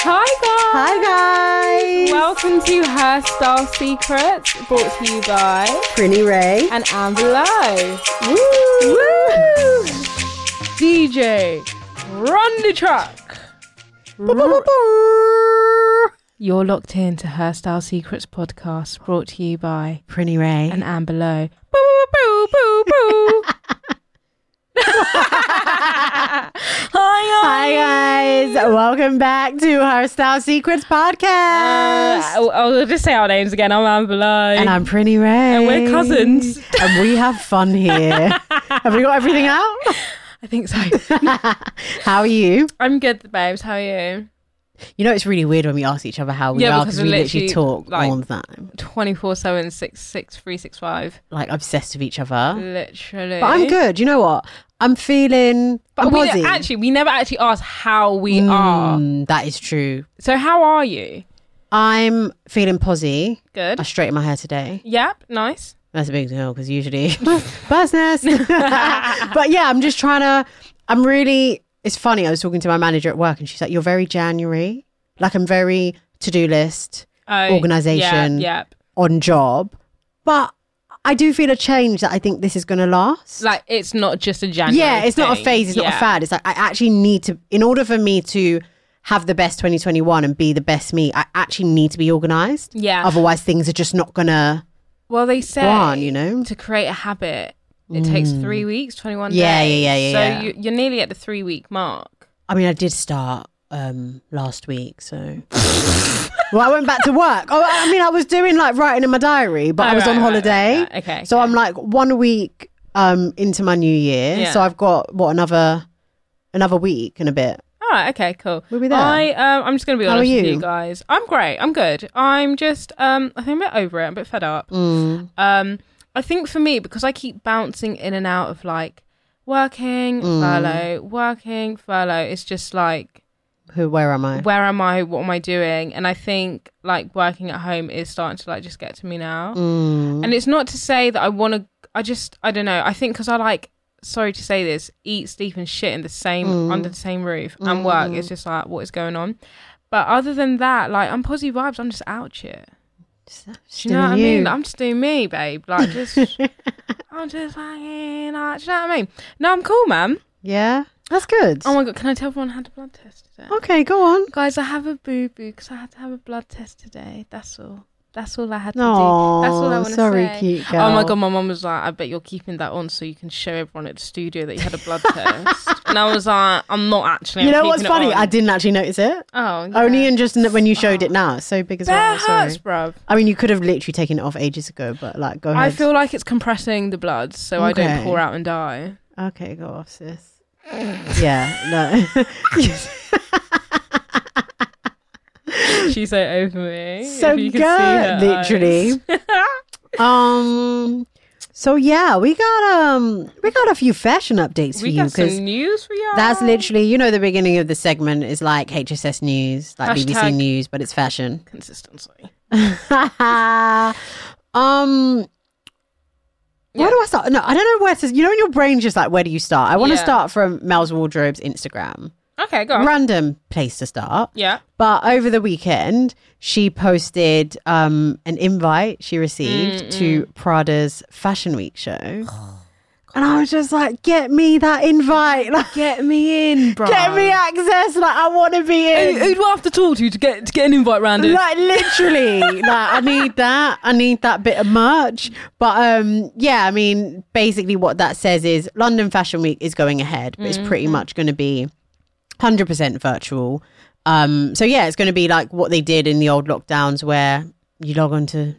Hi guys! Hi guys! Welcome to Hairstyle Secrets, brought to you by Prinny Ray. and Amber Lowe. Woo! Woo! DJ, run the truck. You're locked in to Hairstyle Secrets podcast, brought to you by Prinny Ray. and Amber Lowe. Boo boo boo boo. Hi Hi guys! Welcome back to our Hairstyle Secrets podcast. Uh, I'll, I'll just say our names again. I'm Lowe. and I'm Prinny Ray. And we're cousins. and we have fun here. have we got everything out? I think so. How are you? I'm good, babes. How are you? You know, it's really weird when we ask each other how we Yeah, are because we literally talk like- all the time, 24 7, 6, 6, 3, 6, 5. like obsessed with each other. Literally. But I'm good. You know what? I'm feeling. But I'm we posy. actually, we never actually asked how we are. Mm, That is true. So, how are you? I'm feeling posy. Good. I straightened my hair today. Yep. Nice. That's a big deal because usually business. but yeah, I'm just trying to. I'm really. It's funny. I was talking to my manager at work, and she's like, "You're very January. Like I'm very to do list Oh, Organisation. Yep. yep. on job, but I do feel a change that I think this is going to last. Like, it's not just a January. yeah, it's not a phase. It's not a fad. It's like I actually need to. In order for me to have the best 2021 and be the best me, I actually need to be organised. Yeah. Otherwise, things are just not gonna Well, they say on. You know. to create a habit, it takes three weeks, 21 Mm. Yeah, days. yeah, yeah, yeah, So, yeah. You, you're nearly at the three week mark. I mean, I did start um last week, so. well, I went back to work. Oh, I mean, I was doing like writing in my diary, but I Oh, was right, on holiday. right, right. Okay. So I'm like one week um into my new year. Yeah. So I've got what another another week and a bit. All right, okay, cool. We'll be there. I um, I'm just gonna be How are honest with you? you guys. I'm great. I'm good. I'm just um, I think I'm a bit over it. I'm a bit fed up. Mm. Um, I think for me because I keep bouncing in and out of like working, Mm. furlough, working, furlough. It's just like Who? Where am I? where am I? What am I doing? And I think like working at home is starting to like just get to me now. Mm. And it's not to say that I want to. I just I don't know. I think because I like. Sorry to say this, eat, sleep, and shit in the same Mm. under the same roof and work. It's just like what is going on. But other than that, like I'm positive vibes. I'm just out shit. Do you know what I mean? I'm just doing me, babe. Like just, I'm just hanging. Like, do you know what I mean? No, I'm cool, man. yeah, that's good. Oh my god, can I tell everyone I had a blood test today? okay, go on. Guys, I have a boo boo because I had to have a blood test today. That's all. That's all I had to No, do. That's all I want to sorry, say. cute girl. Oh my god, my mum was like, "I bet you're keeping that on so you can show everyone at the studio that you had a blood test." and I was like, "I'm not actually." You I'm know what's funny? on." I didn't actually notice it. oh, yeah. Only in just when you showed it oh. now. It's so big as well. Sorry. hurts, bruv. I mean, you could have literally taken it off ages ago, but like, go ahead. I feel like it's compressing the blood so I don't pour out and die. Okay, go off, sis. yeah, no. She's so over me. so good, can see her literally. um. So yeah, we got um we got a few fashion updates for we you got because some news for y'all. that's literally you know the beginning of the segment is like HSS news, like BBC news, but it's fashion. consistency. um. Where do I start? No, I don't know where to. You know, in your brain's just like, where do you start? I want to Yeah. start from Mel's Wardrobe's Instagram. Okay, go on. Random place to start. Yeah. But over the weekend, she posted um, an invite she received to Prada's Fashion Week show. And I was just like, get me that invite. Like, Get me in, bro. get me access. Like, I want to be in. Who, who do I have to talk to to get to get an invite round it? like literally like i need that i need that bit of merch but um yeah i mean basically what that says is london fashion week is going ahead but it's pretty much going to be 100% virtual um so yeah it's going to be like what they did in the old lockdowns where you log on to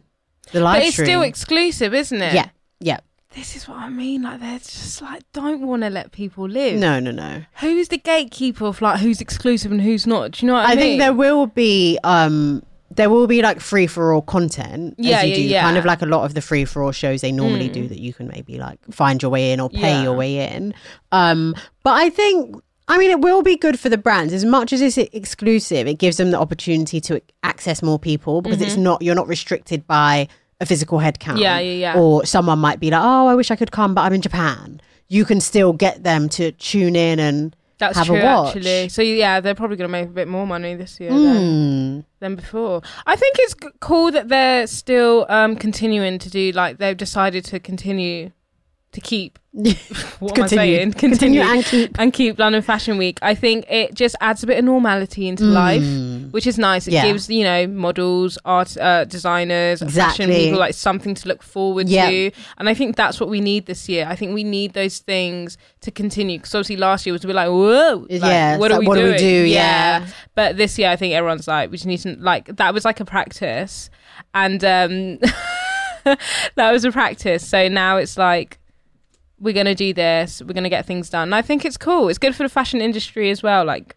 the live but it's stream still exclusive, isn't it? yeah yeah This is what I mean. Like they're just like don't want to let people live. no no no Who's the gatekeeper of like who's exclusive and who's not? Do you know what I, mean? I mean? think there will be um there will be like free for all content. as Yeah, you yeah, do. yeah. Kind of like a lot of the free for all shows they normally Mm. do that you can maybe like find your way in or pay Yeah. your way in. Um, but I think. I mean, it will be good for the brands as much as it's exclusive. It gives them the opportunity to access more people because it's not you're not restricted by a physical head count. Mm-hmm. Yeah, yeah, yeah. Or someone might be like, "Oh, I wish I could come, but I'm in Japan." You can still get them to tune in and That's have true, a watch. actually. So yeah, they're probably going to make a bit more money this year than, Mm. than before. I think it's cool that they're still um, continuing to do like they've decided to continue to keep. What am I Continue. saying? Continue and keep. and keep London Fashion Week. I think it just adds a bit of normality into life, which is nice. It Mm. Yeah. gives you know models, art, uh, designers, fashion people like something to look forward Yeah. to. And I think that's what we need this year. I think we need those things to continue because obviously last year was bit like whoa, like, Yeah, what are like, we what do we do? Yeah. but this year I think everyone's like we just need to like that was like a practice, and um that was a practice. So now it's like we're gonna do this we're gonna get things done. And i think it's cool. It's good for the fashion industry as well like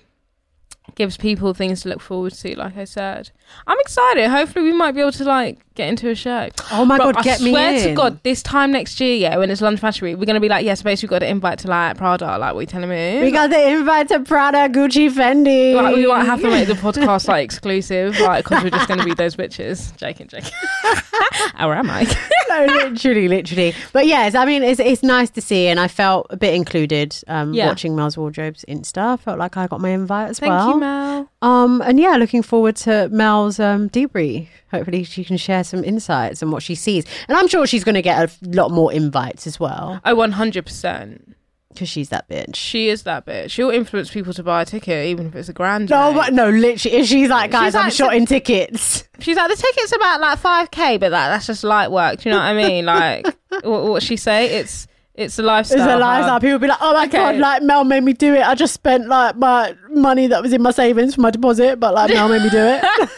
gives people things to look forward to like i said i'm excited hopefully we might be able to like get into a show Oh my Bro, god, get I me swear to God, this time next year, yeah, when it's London Fashion Week, we're gonna be like, yes, basically, we've got to invite to like Prada. Like, what are you telling me? We got the invite to Prada, Gucci, Fendi. like, we might have to make the podcast like exclusive, like, because we're just gonna be those bitches. Joking, joking. or am I? no, literally, literally. But yes, I mean, it's it's nice to see, and I felt a bit included um, Yeah. watching Mel's wardrobes Insta. Felt like I got my invite as Thank well. you, Mel. Um, and yeah, looking forward to Mel's um, debrief. Hopefully, she can share some insights and what she sees. And I'm sure she's going to get a lot more invites as well Oh, 100%. because she's that bitch. She is that bitch. She'll influence people to buy a ticket, even if it's a grand. No, but no, literally, if she's like, guys, She's I'm like- short in tickets. She's like, the ticket's about like 5k, but like, that's just light work. Do you know what I mean? Like, what, what she say? It's it's a lifestyle. It's a lifestyle. hub. People be like, "Oh my Okay. god!" Like Mel made me do it. I just spent like my money that was in my savings for my deposit, but like Mel made me do it.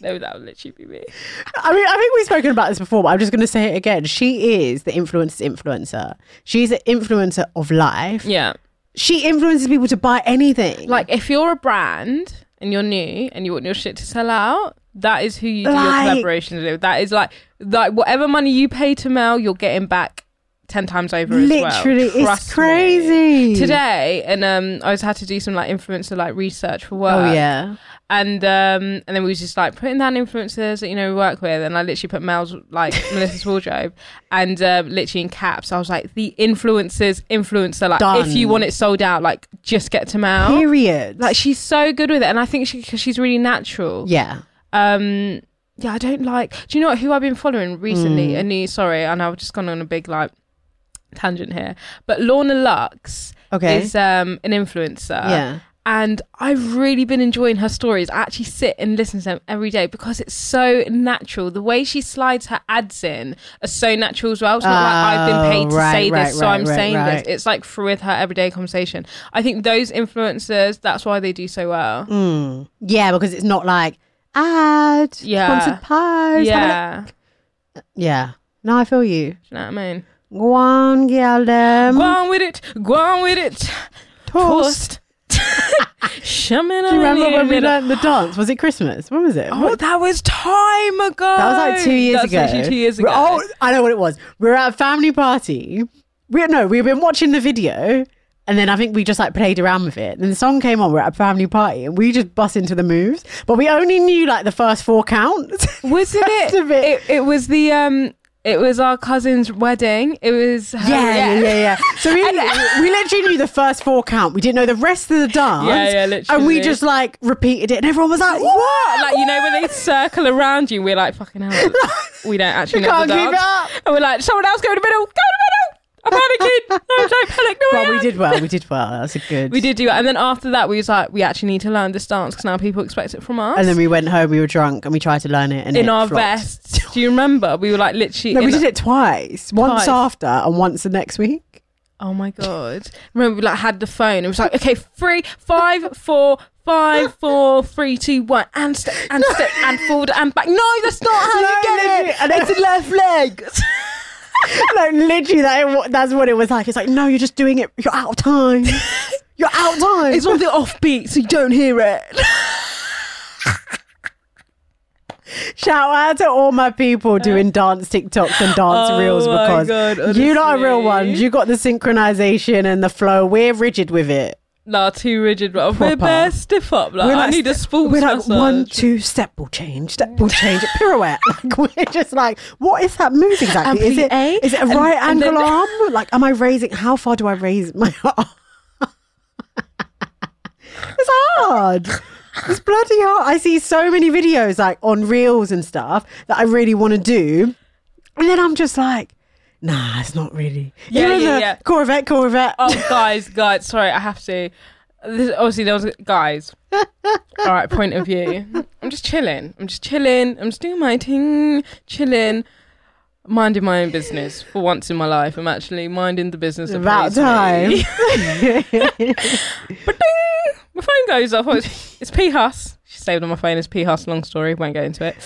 No, that would literally be me. I mean, I think we've spoken about this before, but I'm just going to say it again. She is the influencer's influencer. She's an influencer of life. Yeah. She influences people to buy anything. Like, if you're a brand and you're new and you want your shit to sell out, that is who you do Like- your collaborations with. That is like, like whatever money you pay to Mel, you're getting back ten times over. as well. literally, Trust it's me. crazy. Today, and um, I was had to do some like influencer like research for work. Oh yeah. And um and then we was just like putting down influencers that you know we work with and I literally put Mel's like Melissa's wardrobe and um literally in caps I was like the influencers influencer like Done. if you want it sold out like just get to Mel Period. like she's so good with it and I think she cause she's really natural yeah. um yeah I don't like do you know what, who I've been following recently Mm. a new sorry and I've just gone on a big like tangent here but Lorna Luxe Okay. is um an influencer yeah. And I've really been enjoying her stories. I actually sit and listen to them every day because it's so natural. The way she slides her ads in are so natural as well. It's not like I've been paid to Oh, right, say right, this, so right, I'm right, saying this. It's like for with her everyday conversation. I think those influencers, that's why they do so well. Mm. Yeah, because it's not like ad, Yeah. sponsored post. yeah. Yeah. No, I feel you. do you know what I mean? Go on, girl, them. Go on with it. Go on with it. Toast. Toast. Shaman Do you remember when we learned the dance? Was it Christmas? When was it? Oh, What- that was time ago. That was like two years That's ago. literally two years ago. Oh, I know what it was. We were at a family party. We no, we've been watching the video, and then I think we just like played around with it. Then the song came on. We're at a family party, and we just bust into the moves. But we only knew like the first four counts. Wasn't it? it. it? It was the um. It was our cousin's wedding. It was her- Yeah, yeah, yeah, yeah. So we, we literally knew the first four count. We didn't know the rest of the dance. Yeah, yeah, literally. And we just like repeated it, and everyone was like, What? "What?" Like you know when they circle around you, we're like fucking hell. We don't actually We know can't the keep dance. it up. And we're like, someone else go in the middle. Go in the middle. I'm panicking. No, don't panic. No, But we did well. We did well. That's a good. We did do it, and then after that, we was like, we actually need to learn this dance because now people expect it from us. And then we went home. We were drunk, and we tried to learn it. And in it our flopped. vests. Do you remember? We were like literally. No, we did it twice. Once Twice. after and once the next week. Oh my god! Remember, we like had the phone. It was like, okay, three, five, four, five, four, three, two, one, and step, and step, and forward, and back. No, that's not how No, you get literally, it. and then- it's a left leg. no, literally, that, that's what it was like. It's like, no, you're just doing it. You're out of time. You're out of time. it's on the offbeat, so you don't hear it. Shout out to all my people doing dance TikToks and dance Oh reels because God, you lot are real ones. You got the synchronization and the flow. We're rigid with it. Nah, too rigid. But we're bare stiff up. Like, I need a sports We're like massage. one, two, step will change, step will change, a pirouette. Like we're just like, what is that move exactly? And Is it is it a right and angle then- arm? Like, am I raising? How far do I raise my arm? it's hard. It's bloody hard. I see so many videos like on reels and stuff that I really want to do, and then I'm just like, nah, it's not really. Yeah, You know yeah, the yeah. Corvette, Corvette. Oh, guys, guys, sorry, I have to. This, obviously, there was guys. All right, point of view. I'm just chilling. I'm just chilling. I'm just doing my thing, chilling, minding my own business. For once in my life, I'm actually minding the business. That about time. But my phone goes off. It's, it's P Hus. She saved on my phone as P Hus. Long story. Won't go into it.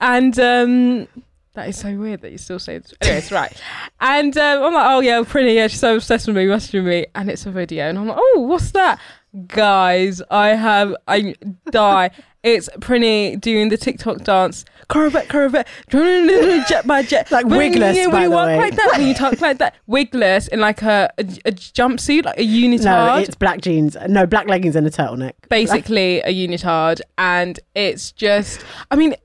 And um, that is so weird that you still say this. Anyways, right. And um, I'm like, oh yeah, pretty. Yeah, she's so obsessed with me, messaging me, and it's a video. And I'm like, oh, what's that, guys? I have, I die. It's Prinny doing the TikTok dance. Corvette, Corvette, jet by jet. Like wigless, Yeah, by when you the walk way. like that, when you talk like that, wigless in like a, a, a jumpsuit, like a unitard no, it's black jeans. No, black leggings and a turtleneck. basically a unitard and it's just i mean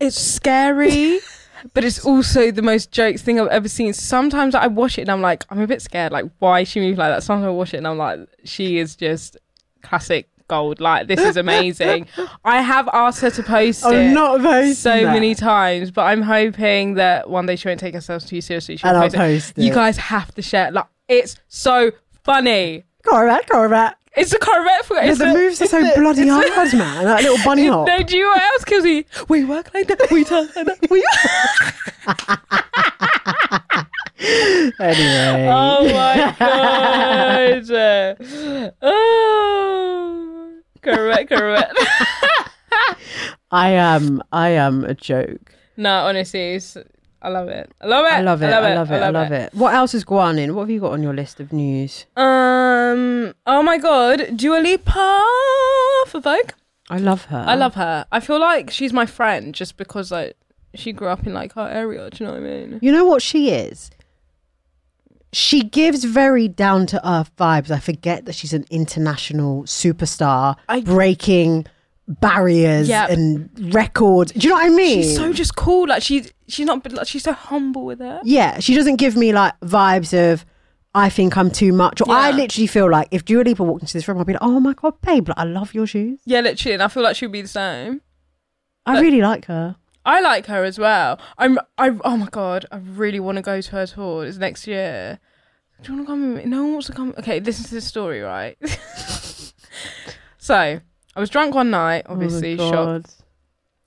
it's scary but it's also the most jokes thing i've ever seen sometimes i watch it and i'm like i'm a bit scared like why she moved like that sometimes i watch it and i'm like she is just classic gold like this is amazing i have asked her to post it not so that. many times but i'm hoping that one day she won't take herself too seriously she'll And I'll post it. it. you guys have to share like it's so funny Corvette, Corvette. it's a correct for Yeah, the a- moves are so a- bloody it's a- hard, man. That little bunny hop. No, do you know what else kills me? We work like that. We talk like that. We. Anyway. oh my god. Oh. Correct, correct. I am I am a joke. no, honestly, it's, I love it. I love it. I love it. I love it. I love it. What else is going on? What have you got on your list of news? Um. Oh my god, Dua Lipa for Vogue. I love her. I love her. I feel like she's my friend just because like she grew up in like her area. Do you know what I mean? You know what she is? She gives very down to earth vibes. I forget that she's an international superstar, I- breaking barriers Yep. and records. Do you know what I mean? She's so just cool. Like she's she's not like, she's so humble with her. yeah, she doesn't give me like vibes of I think I'm too much. Or I literally feel like if Dua Lipa walked into this room, I'd be like, oh my god, babe, like, I love your shoes. Yeah, literally, and I feel like she would be the same. I But- really like her. I like her as well. I'm. I. Oh my god! I really want to go to her tour. It's next year. Do you want to come with me? No one wants to come. Okay, this is the story, right? so I was drunk one night, obviously, oh shocked.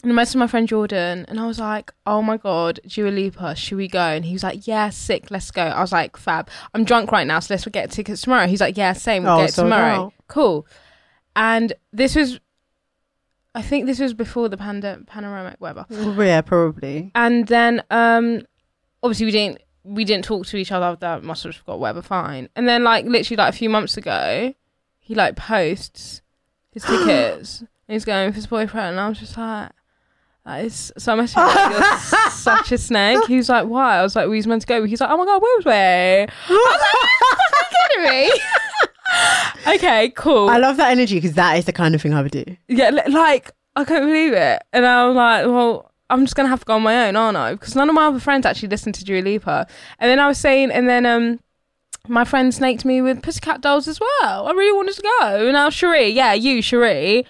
And I messaged my friend Jordan, and I was like, "Oh my god, Dua Lipa, should we go?" And he was like, "Yeah, sick, let's go." I was like, "Fab, I'm drunk right now, so let's get tickets tomorrow." He's like, "Yeah, same, we'll Oh, get it tomorrow." Cool. And this was, I think this was before the panda- panoramic. Well, yeah, probably. And then, um, obviously we didn't we didn't talk to each other. That must have forgot, whatever, fine. And then, like literally, like a few months ago, he like posts his tickets. and he's going with his boyfriend, and I was just like. That is so I messaged him, like, You're such a snake. He was like, "Why?" I was like, "We was meant to go." He's like, "Oh my god, where was we?" I was like, "Are you kidding me?" okay, cool. I love that energy because that is the kind of thing I would do. Yeah, like I couldn't believe it, and I was like, "Well, I'm just gonna have to go on my own, aren't I?" Because none of my other friends actually listened to Dua Lipa, and then I was saying, and then um, my friend snaked me with Pussycat Dolls as well. I really wanted to go, and now Cherie, yeah, you Cherie,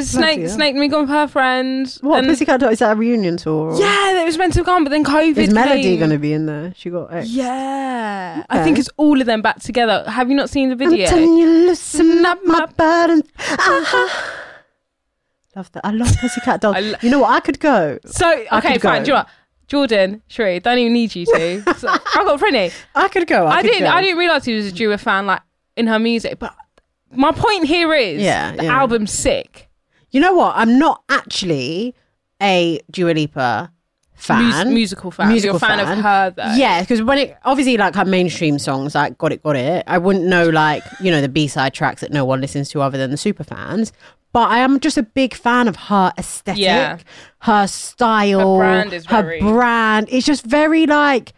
snake hell. snaked me going with her friends. What and Pussycat Dolls? Is that a reunion tour? or- Yeah, it was meant to come, but then COVID. Is Melody came. going to be in there? She got X. Yeah, I Okay. think it's all of them back together. Have you not seen the video? I'm telling you, loosen up my button. Uh-huh. Love that. I love Pussycat Dolls. I lo- you know what? I could go. So I okay, could fine. go. Do you know what? Jordan, Sheree, don't even need you to. So, I've got Prinny. I could go. I, I, could didn't. Go. I didn't realize he was a Dua fan, like in her music. But my point here is, Yeah, the yeah. album's sick. You know what? I'm not actually a Dua Lipa Mus- fan. musical fan. Musical You're fan, fan. of her, though. Yeah, because when it obviously like her mainstream songs, like got it, got it. I wouldn't know like you know the B side tracks that no one listens to other than the super fans. but I am just a big fan of her aesthetic, Yeah. her style, Her brand is her very- brand. It's just very like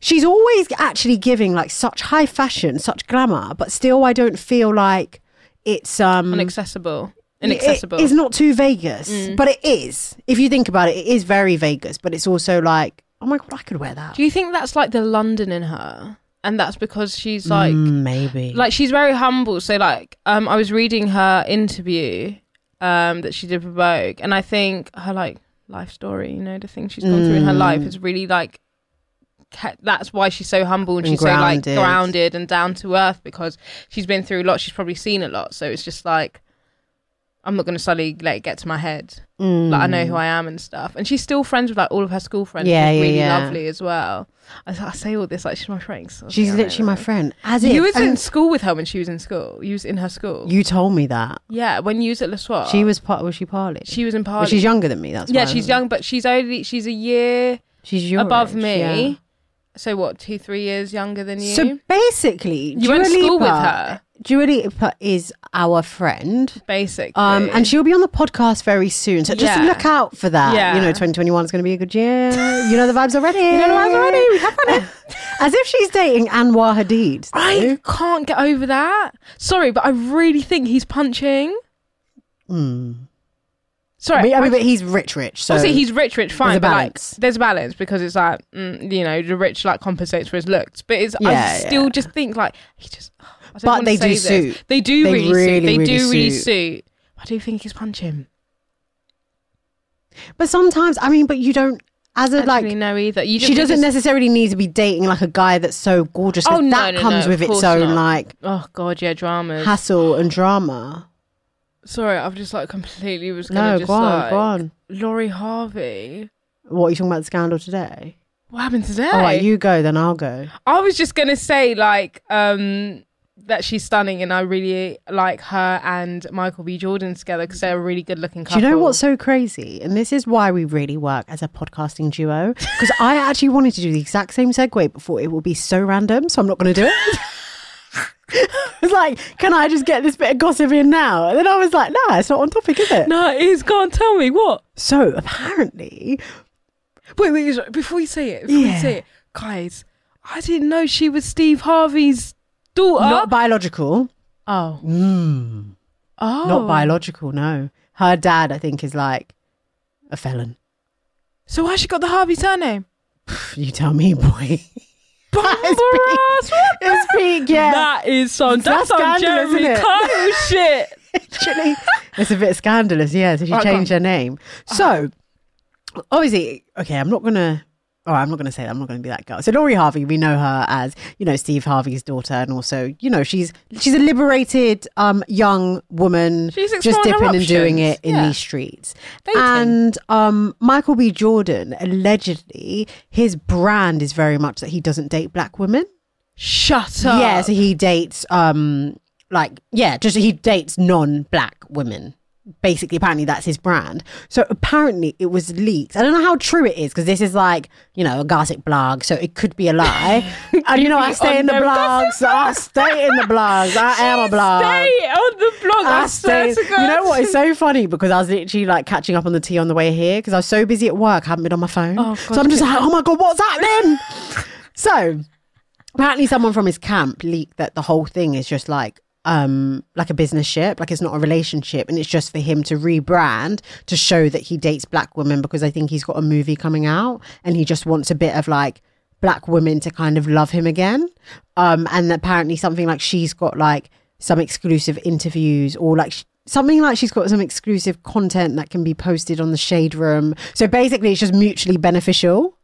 she's always actually giving like such high fashion, such glamour, but still I don't feel like it's um Inaccessible. It- Inaccessible. it's not too Vegas, Mm. but it is. If you think about it, it is very Vegas, but it's also like, oh my god, I could wear that. Do you think that's like the London in her? And that's because she's like Mm, maybe like she's very humble. So like um I was reading her interview um that she did for Vogue and I think her like life story, you know, the things she's gone through in her life is really like that's why she's so humble and, And she's so like grounded and down to earth because she's been through a lot. She's probably seen a lot. So it's just like I'm not going to suddenly let it get to my head. Like I know who I am and stuff. And she's still friends with like all of her school friends. Mm. Yeah, yeah, really yeah. lovely as well. I, I say all this like she's my friend. so she's literally my friend. As You if was in school with her when she was in school. You was in her school. you told me that yeah, when you was at Le Soir. she was part. Was she partly? She was in Well, she's younger than me. That's yeah, she's young, but she's only she's a year She's above age, me. yeah. So what? Two, three years younger than you. So basically, you went to Dua school with her, Lipa is our friend. basically. Um, and she'll be on the podcast very soon. So just Yeah. look out for that. Yeah. You know, 2021 is going to be a good year. You know the vibes already. You know the vibes already. We have fun. As if she's dating Anwar Hadid. though. I can't get over that. Sorry, but I really think he's punching. Sorry, I mean, I mean, but he's rich, rich. So obviously he's rich, rich, fine, There's a but like balance. there's a balance because it's like mm, you know the rich like compensates for his looks, but it's I still yeah. just think like he just. But they do this. suit. They do They really, really, suit. They really do really suit. suit. I do think he's punching. But sometimes, I mean, but you don't. As a like, no, either. You she doesn't just- necessarily need to be dating like a guy that's so gorgeous. Oh, no, that no, comes no, with its own not. like Oh god, yeah, drama, hassle and drama. Sorry, I've just like completely was No, gonna just go on, like go on. Lori Harvey. What are you talking about the scandal today? What happened today? All right, you go, then I'll go. I was just gonna say like um that she's stunning and I really like her and Michael B. Jordan together because they're a really good looking Do couple. you know what's so crazy? And this is why we really work as a podcasting duo. Because I actually wanted to do the exact same segue before it will be so random, so I'm not going to do it. it's like, can I just get this bit of gossip in now? And then I was like, no, it's not on topic, is it? No, it is. Go on, tell me what. So apparently, Wait, wait, before you say it, before Yeah. you say it, guys, I didn't know she was Steve Harvey's daughter. not biological. oh, Mm, oh, Not biological, no. Her dad, I think, is like a felon. So why she got the Harvey surname? You tell me, boy. It's big, yeah. That is some That's that's some scandalous, Jeremy isn't it? Kyle shit. Actually, it's a bit scandalous, yeah. So she Right, changed her name. So, obviously, okay, I'm not gonna. Oh, I'm not going to say that. I'm not going to be that girl. So Lori Harvey, we know her as you know Steve Harvey's daughter, and also you know she's she's a liberated um young woman, She's just dipping and doing it in Yeah. these streets. Dating. And um Michael B. Jordan allegedly his brand is very much that he doesn't date black women. Shut up. Yeah, so he dates um like yeah, just he dates non-black women. Basically, apparently that's his brand. So apparently it was leaked. I don't know how true it is because this is like you know a gossip blog, so it could be a lie. and you know I stay in the blogs. I stay in the blogs. I am a blog. Stay on the blog. I, I stay. You know what? It's so funny because I was literally like catching up on the tea on the way here because I was so busy at work, I haven't been on my phone. Oh, so I'm just like, oh my god, what's happening? so apparently, someone from his camp leaked that the whole thing is just like um like a business ship like it's not a relationship and it's just for him to rebrand to show that he dates black women because i think he's got a movie coming out and he just wants a bit of like black women to kind of love him again. Um and apparently something like she's got like some exclusive interviews or like sh- something like she's got some exclusive content that can be posted on the shade room. So basically it's just mutually beneficial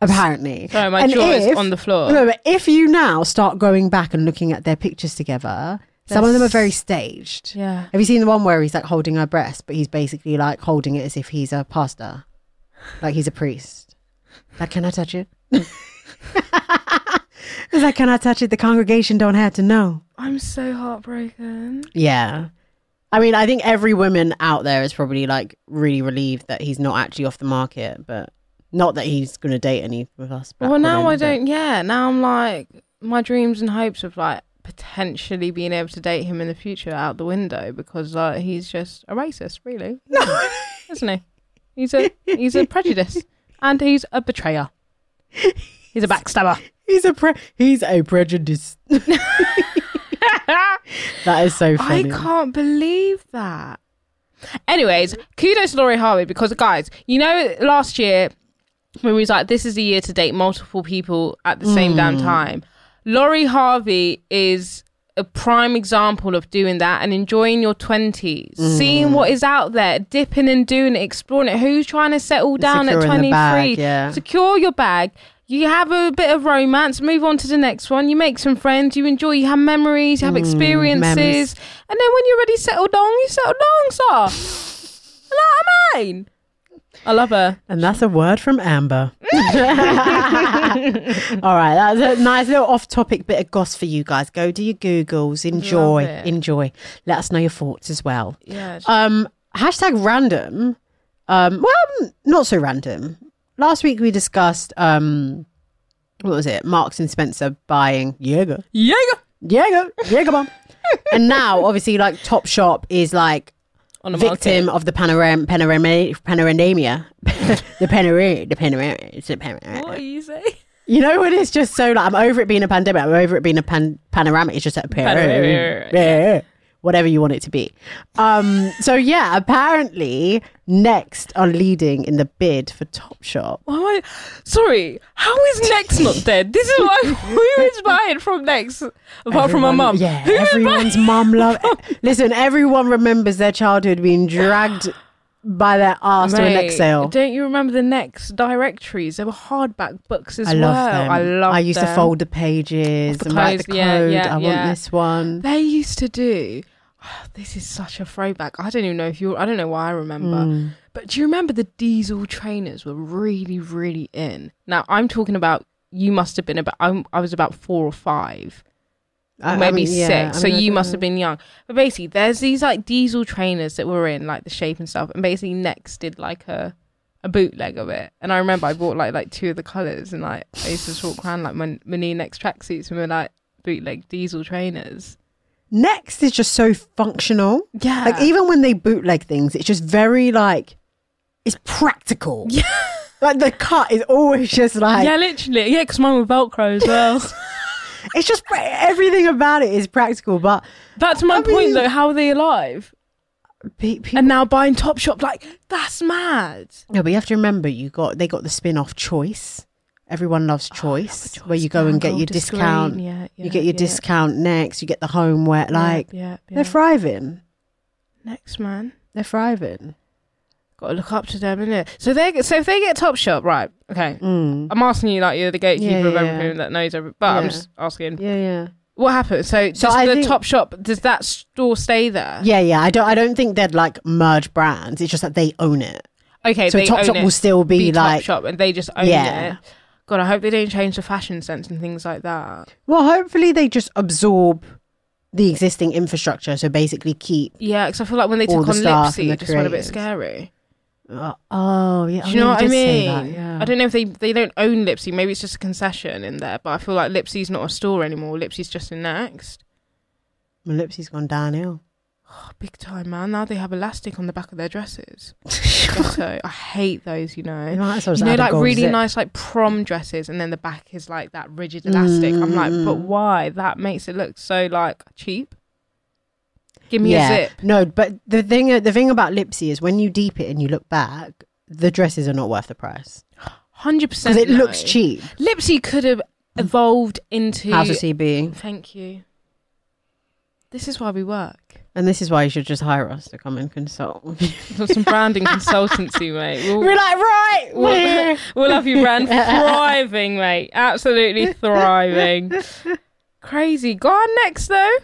apparently Sorry, my And jaw is if- on the floor. no, but if you now start going back and looking at their pictures together, some of them are very staged. Yeah. Have you seen the one where he's like holding her breast, but he's basically like holding it as if he's a pastor, like he's a priest? Like, can I touch it? it's like, can I touch it? The congregation don't have to know. I'm so heartbroken. Yeah. I mean, I think every woman out there is probably like really relieved that he's not actually off the market, but not that he's going to date any of us. black well, now women, I don't. Yeah, now I'm like my dreams and hopes of like potentially being able to date him in the future out the window because uh, he's just a racist, really, No, isn't he? He's a he's a prejudice and he's a betrayer. He's a backstabber. He's a pre- he's a prejudice. that is so funny. I can't believe that. Anyways, kudos to Lori Harvey because guys, you know last year when we was like, this is the year to date multiple people at the same damn Mm. time. Lori Harvey is a prime example of doing that and enjoying your twenties, Mm. seeing what is out there, dipping and doing it, exploring it. Who's trying to settle down at Securing the bag, yeah. Secure your bag. You have a bit of romance, move on to the next one. You make some friends, you enjoy, you have memories, you have experiences. Mm, memories. And then when you're ready to settle down, you settle down, sir. what I mean? I love her. And that's a word from Amber. All right, that's a nice little off-topic bit of goss for you guys. Go do your googles, enjoy, enjoy. Let us know your thoughts as well. Yeah. Um, hashtag random. Um, well, not so random. Last week we discussed um, what was it? Marks and Spencer buying Jaeger, Yeah. Jaeger, Jaeger bomb. and now, obviously, like Topshop is like On the victim market. of the panoram panorama panoramia, the panorama, the panorama, it's a panorama. What do you say? You know when it's just so like I'm over it being a pandemic, I'm over it being a pan- panoramic. It's just a Panorama, panorama, whatever you want it to be. Um, so yeah, apparently Next are leading in the bid for Topshop. Why I? Sorry, how is Next not dead? This is I, who is buying from Next apart from my mum? Yeah, Who everyone's mum love. Listen, everyone remembers their childhood being dragged by their ass to a Mate, next sale. Don't you remember the Next directories? They were hardback books as well. I well. love them. I love. I used to fold the pages the and write the clothes, yeah, code. yeah, I want this one. They used to do. this is such a throwback. I don't even know if you. I don't know why I remember. Mm. But do you remember the diesel trainers were really, really in? Now I'm talking about. You must have been about. I'm, I was about four or five. I- or I maybe mean, yeah, six. I so mean, you must know. have been young. But basically, there's these like diesel trainers that were in like the shape and stuff, and basically Next did like a a bootleg of it. And I remember I bought like like two of the colours, and like I used to walk around like my, my new Next tracksuits and we were like bootleg diesel trainers. Next is just so functional. Yeah, Like even when they bootleg things, it's just very like it's practical. Yeah. Like the cut is always just like yeah, literally, yeah, because mine were Velcro as well. it's just everything about it is practical. But that's my I point mean- though, how are they alive? people, And now buying Topshop, like that's mad. no, but you have to remember you got they got the spin off choice. Everyone loves choice, where you go and get your discount. Yeah, yeah, you get your yeah. discount next. You get the home homeware. Like they're thriving. next man. They're thriving. Got to look up to them, innit? So they so if they get Topshop, right? Okay, Mm. I'm asking you like you're the gatekeeper of everything that knows everything. But I'm just asking, Yeah, yeah. what happens? So, So the think- Topshop does that store stay there? Yeah, yeah. I don't. I don't think they'd like merge brands. It's just that they own it. Okay, so own it. will still be, like. Topshop, and they just own Yeah. it. God, I hope they don't change the fashion sense and things like that. Well, hopefully they just absorb the existing infrastructure. So basically, keep. Yeah, because I feel like when they took the on Lipsy, it just went a bit scary. Uh, oh, yeah. Do you know what I mean? yeah. I don't know if they they don't own Lipsy. Maybe it's just a concession in there. But I feel like Lipsy's not a store anymore. Lipsy's just in next. My lipsy's gone downhill. Oh, big time, man. Now they have elastic on the back of their dresses. so I hate those. You know. You might as well You know, like really zip. nice, like prom dresses, and then the back is like that rigid elastic. I'm like, but Mm. why? That makes it look so like cheap. Give me yeah. a zip. No, but the thing, the thing about Lipsy is when you deep it and you look back, the dresses are not worth the price Hundred because percent. it looks cheap. Lipsy could have evolved into. House of CB, Thank you. This is why we work. And this is why you should just hire us to come and consult. Some branding consultancy, mate. We'll, We're like, right, we'll, we'll have you brand thriving, mate. Absolutely thriving. Crazy. Go on next though.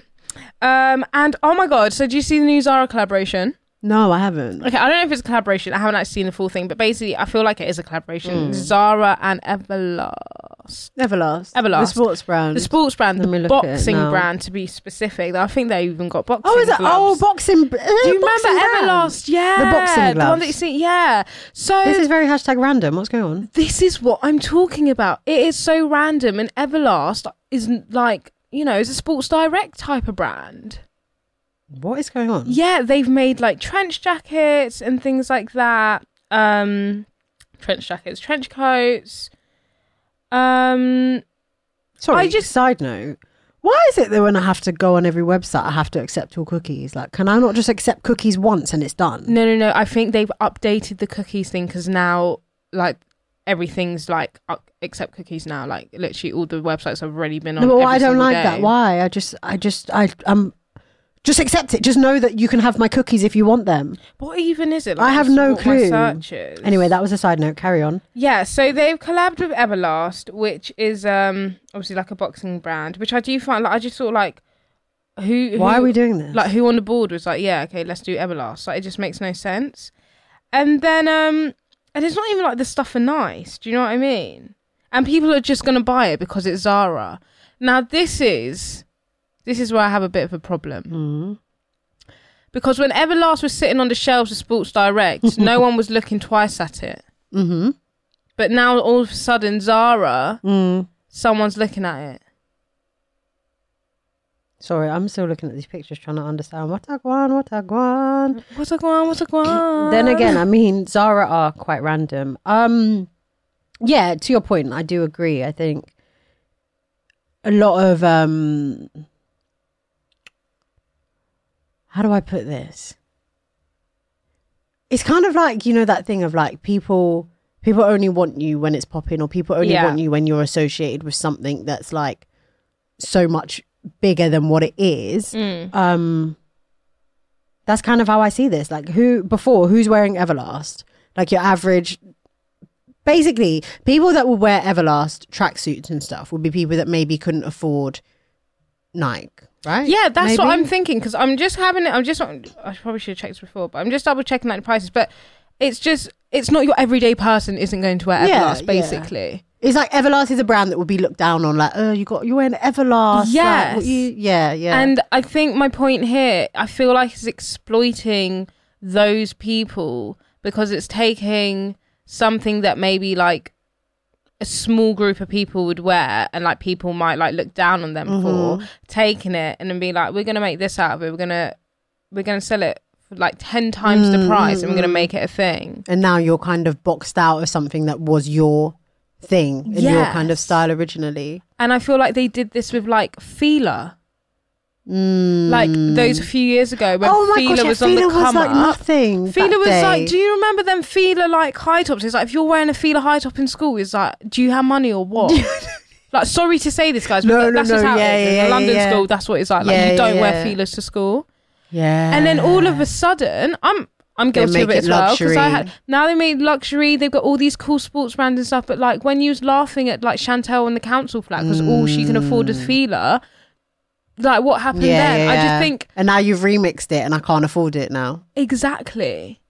Um, and oh my god, so do you see the new Zara collaboration? No, I haven't. Okay, I don't know if it's a collaboration. I haven't actually seen the full thing, but basically, I feel like it is a collaboration. Mm. Zara and Everlast, Everlast, Everlast. the sports brand. the sports brand, Let the look at it boxing brand to be specific. I think they even got boxing. oh, is it? Oh, boxing. Do Do you remember Everlast? Yeah, The boxing the one gloves. that you see. Yeah. So This is very hashtag random. What's going on? this is what I'm talking about. It is so random, and Everlast is like you know, is a Sports Direct type of brand. What is going on? Yeah, they've made like trench jackets and things like that. Um, trench jackets, trench coats. Um, Sorry, I just- side note. Why is it that when I have to go on every website, I have to accept all cookies? Like, can I not just accept cookies once and it's done? no, no, no. I think they've updated the cookies thing because now, like, everything's like up, except cookies now. Like, literally, all the websites have already been on. No, but I don't like day. that. Why? I just, I just, I, um, just accept it. Just know that you can have my cookies if you want them. What even is it? I have no what clue. search is. Anyway, that was a side note. Carry on. Yeah, so they've collabed with Everlast, which is um obviously like a boxing brand, which I do find like I just thought like who, who Why are we doing this? like who on the board was like, yeah, okay, let's do Everlast. Like it just makes no sense. And then um and it's not even like the stuff are nice. Do you know what I mean? And people are just gonna buy it because it's Zara. Now this is this is where I have a bit of a problem. Mm. Because when Everlast was sitting on the shelves of Sports Direct, no one was looking twice at it. Mm-hmm. But now all of a sudden Zara, Mm. someone's looking at it. Sorry, I'm still looking at these pictures, trying to understand what I want, what I want. What's a going? What's a going? then again, I mean, Zara are quite random. Um, yeah, to your point, I do agree. I think a lot of um, how do I put this? It's kind of like you know that thing of like people people only want you when it's popping, or people only Yeah. want you when you're associated with something that's like so much bigger than what it is Mm. um that's kind of how I see this. Like who before who's wearing Everlast? Like your average basically people that would wear Everlast tracksuits and stuff would be people that maybe couldn't afford Nike, right? Yeah, that's what I'm thinking because I'm just having it. I'm just. I probably should have checked this before, but I'm just double checking like the prices. But it's just. It's not your everyday person isn't going to wear Yeah, Everlast, yeah. basically. It's like Everlast is a brand that would be looked down on like, oh you got you're wearing Everlast. like, Yes. what you, yeah, yeah. And I think my point here, I feel like it's exploiting those people because it's taking something that maybe like a small group of people would wear and like people might like look down on them Mm-hmm. for taking it and then be like, we're gonna make this out of it. We're gonna we're gonna sell it for like ten times the price and we're Mm-hmm. gonna make it a thing. and now you're kind of boxed out of something that was your thing and your kind of style originally. And I feel like they did this with like Fila. Mm. Like those a few years ago when oh Fila gosh, yeah, was on the Fila was like up. nothing. Fila was day. like, do you remember them Fila like high tops? It's like if you're wearing a Fila high top in school, it's like, do you have money or what? like, sorry to say this, guys, but No, that- no, that's just no, how yeah, it is. In yeah, a London yeah. school, that's what it's like. Like you don't yeah, wear yeah. Filas to school, yeah, and then all of a sudden, I'm I'm guilty of it it as well because I had now they made luxury. They've got all these cool sports brands and stuff, but like when you was laughing at like Chantel and the council flat because all she can afford is Fila. Like what happened yeah, then? yeah, I just think and now you've remixed it, and I can't afford it now. exactly.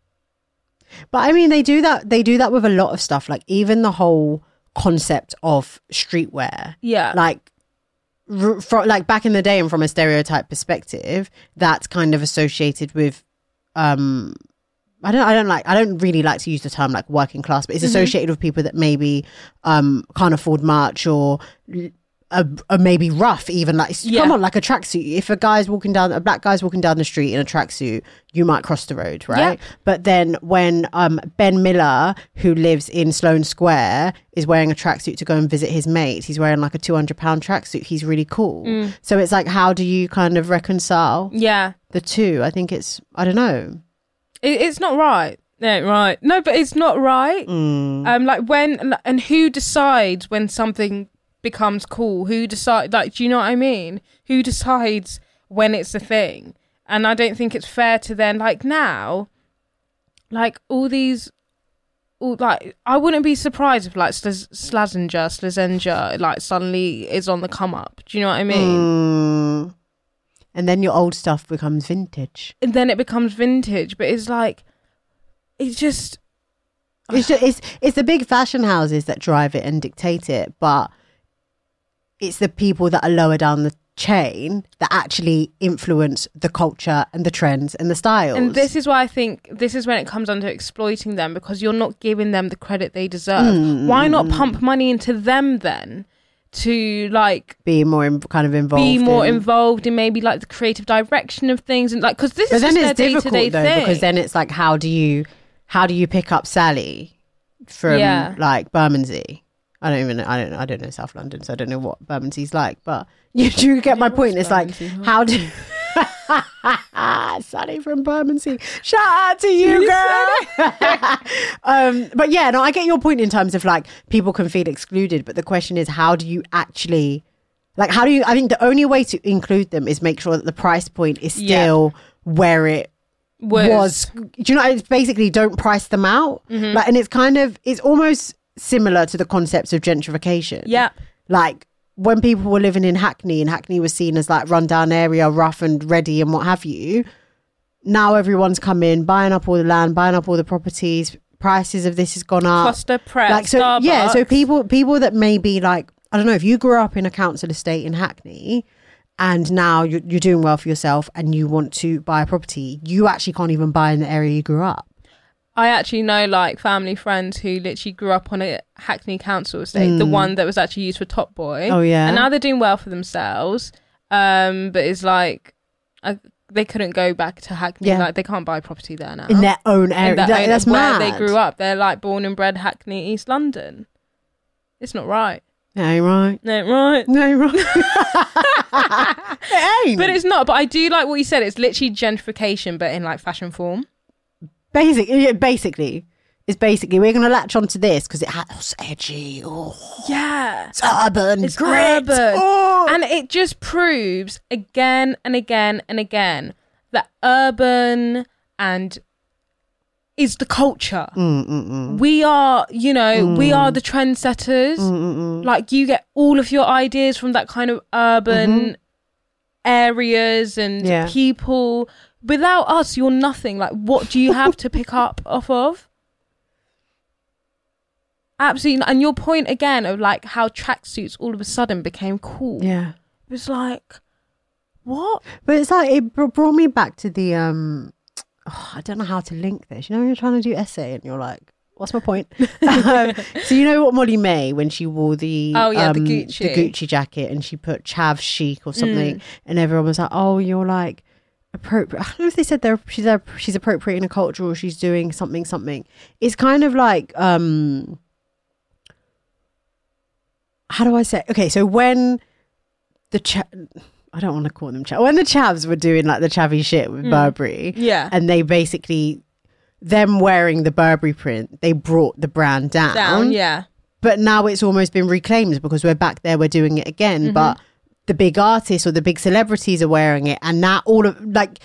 But I mean, they do that. They do that with a lot of stuff. Like even the whole concept of streetwear. Yeah. Like, r- fro- like back in the day, and from a stereotype perspective, that's kind of associated with. um I don't. I don't like. I don't really like to use the term like working class, but it's associated with people that maybe um can't afford much or. Are, are maybe rough, even like Yeah. come on, like a tracksuit. If a guy's walking down, a black guy's walking down the street in a tracksuit, you might cross the road, right? But then when um, Ben Miller, who lives in Sloane Square, is wearing a tracksuit to go and visit his mate, he's wearing like a two hundred pound tracksuit. He's really cool. So it's like, how do you kind of reconcile Yeah. the two? I think it's, I don't know. It, it's not right. No, right. No, but it's not right. Mm. Um, like when and who decides when something becomes cool? Who decide? Like, do you know what I mean? Who decides when it's a thing? And I don't think it's fair to then like now, like all these. All, like I wouldn't be surprised if like Slaz- Slazenger, Slazenger, like suddenly is on the come up. Do you know what I mean? Mm. And then your old stuff becomes vintage. And then it becomes vintage, but it's like, it's just It's just, it's it's the big fashion houses that drive it and dictate it, but it's the people that are lower down the chain that actually influence the culture and the trends and the styles. And this is why I think this is when it comes under exploiting them because you're not giving them the credit they deserve. Mm. Why not pump money into them then to like be more in, kind of involved. be more in- involved in maybe like the creative direction of things and like because this But is then just it's their difficult though thing. because then it's like, how do you, how do you pick up Sally from Yeah. like Bermondsey? I don't even know. I don't know. I don't know South London, so I don't know what Bermondsey's like. But you do get my point. It's like, Bermondsey, huh? how do Sally from Bermondsey? Shout out to you, girl. um, but yeah, no, I get your point in terms of like people can feel excluded, but the question is, how do you actually? Like, how do you? I think the only way to include them is make sure that the price point is Yeah. still where it was, was. Do you know? It's basically don't price them out. Mm-hmm. Like, and it's kind of it's almost similar to the concepts of gentrification. yeah Like when people were living in Hackney and Hackney was seen as like rundown area, rough and ready and what have you. Now everyone's come in, buying up all the land, buying up all the properties. Prices of this has gone up. Costa Prep like so, yeah. So people, people that maybe like I don't know if you grew up in a council estate in Hackney, and now you're, you're doing well for yourself, and you want to buy a property, you actually can't even buy in the area you grew up. I actually know like family friends who literally grew up on a Hackney council estate, the one that was actually used for Top Boy. Mm. Oh, yeah? and now they're doing well for themselves. Um, but it's like I, they couldn't go back to Hackney. Yeah. Like they can't buy property there now. In their own area, that own- that's where mad. they grew up. They're like born and bred Hackney, East London. It's not right. No, right. No, right. No, right. it ain't. But it's not. But I do like what you said. It's literally gentrification, but in like fashion form. Basic, yeah, basically, it's basically we're gonna latch onto this because it has edgy. Oh, Yeah. it's urban. It's grit. urban. Oh. And it just proves again and again and again that urban and is the culture. Mm, We are, you know, we are the trendsetters. Mm, Like you get all of your ideas from that kind of urban areas and Mm-hmm. Yeah. people. Without us, you're nothing. Like, what do you have to pick up off of? Absolutely. And your point again of like how tracksuits all of a sudden became cool. yeah. It was like, what? But it's like it br- brought me back to the um. oh, I don't know how to link this. You know, when you're trying to do essay and you're like, "What's my point?" Um, so you know what Molly-Mae when she wore the Oh, yeah, the um, Gucci. the Gucci jacket and she put Chav chic or Mm. something, and everyone was like, "Oh, you're like." Appropriate. I don't know if they said they're she's a, she's appropriating a culture or she's doing something something. It's kind of like um how do I say? Okay, so when the cha- I don't want to call them chav. When the chavs were doing like the chavvy shit with Burberry, Yeah. and they basically them wearing the Burberry print, they brought the brand down. Down, yeah. But now it's almost been reclaimed because we're back there, we're doing it again. Mm-hmm. But the big artists or the big celebrities are wearing it, and now all of like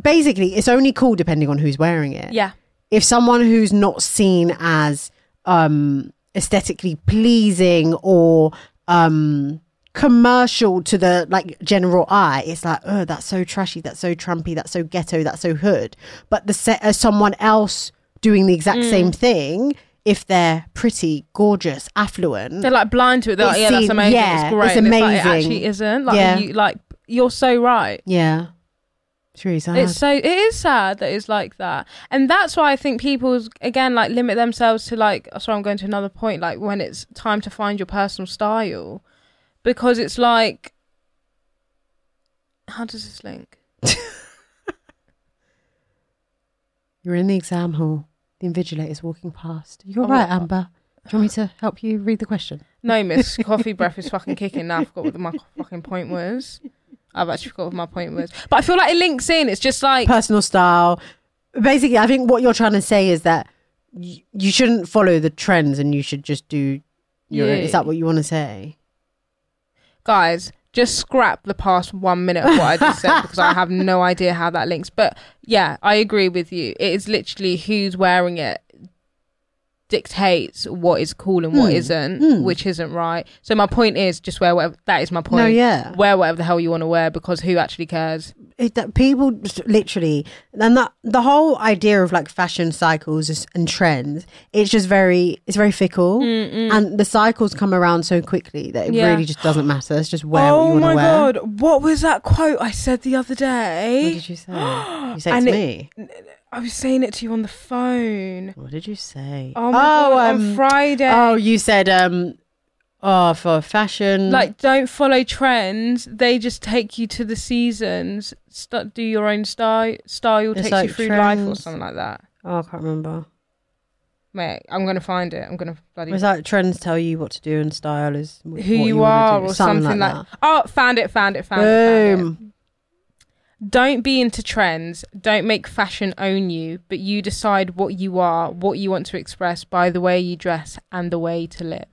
basically it's only cool depending on who's wearing it. Yeah. if someone who's not seen as um aesthetically pleasing or um commercial to the like general eye it's like oh that's so trashy that's so trumpy that's so ghetto that's so hood. But the set as someone else doing the exact same thing if they're pretty gorgeous affluent They're like blind to it. They're like, It's yeah, that's amazing. yeah, it's great. it's And like, it actually isn't. Like, Yeah. you, like, you're so right. yeah it's really sad It's so it is sad that it's like that, and that's why I think people again like limit themselves to like. Oh, so I'm going to another point, like when it's time to find your personal style, because it's like, how does this link? you're in the exam hall the invigilator's walking past you're Oh, right amber do you want me to help you read the question No, Miss Coffee Breath is fucking kicking. Now I forgot what my fucking point was. I've actually forgot what my point was, but I feel like it links in. It's just like personal style. Basically, I think what you're trying to say is that y- you shouldn't follow the trends and you should just do your. Yeah. Is that what you want to say? guys, just scrap the past one minute of what I just said because I have no idea how that links. But yeah, I agree with you. It is literally who's wearing it dictates what is cool and what Hmm. not which isn't right. So my point is just wear whatever. That is my point. No, yeah. Wear whatever the hell you want to wear because who actually cares? It, that people literally, and that the whole idea of like fashion cycles is- and trends, it's just very, it's very fickle, and the cycles come around so quickly that it Yeah. really just doesn't matter. It's just wear what oh you want my to wear. god, what was that quote I said the other day? What did you say? You said to it- me. I was saying it to you on the phone. What did you say? Oh my god, on um, Friday. Oh, you said um Oh, for fashion. Like, don't follow trends. They just take you to the seasons. St- do your own style. Style takes like you through life or something like that. oh, I can't remember. Mate, I'm gonna find it. I'm gonna bloody Was that trends tell you what to do and style is who you, wanna are or something, like, that. Oh, found it, found it, found it, found it. Don't be into trends. Don't make fashion own you, but you decide what you are, what you want to express by the way you dress and the way to live.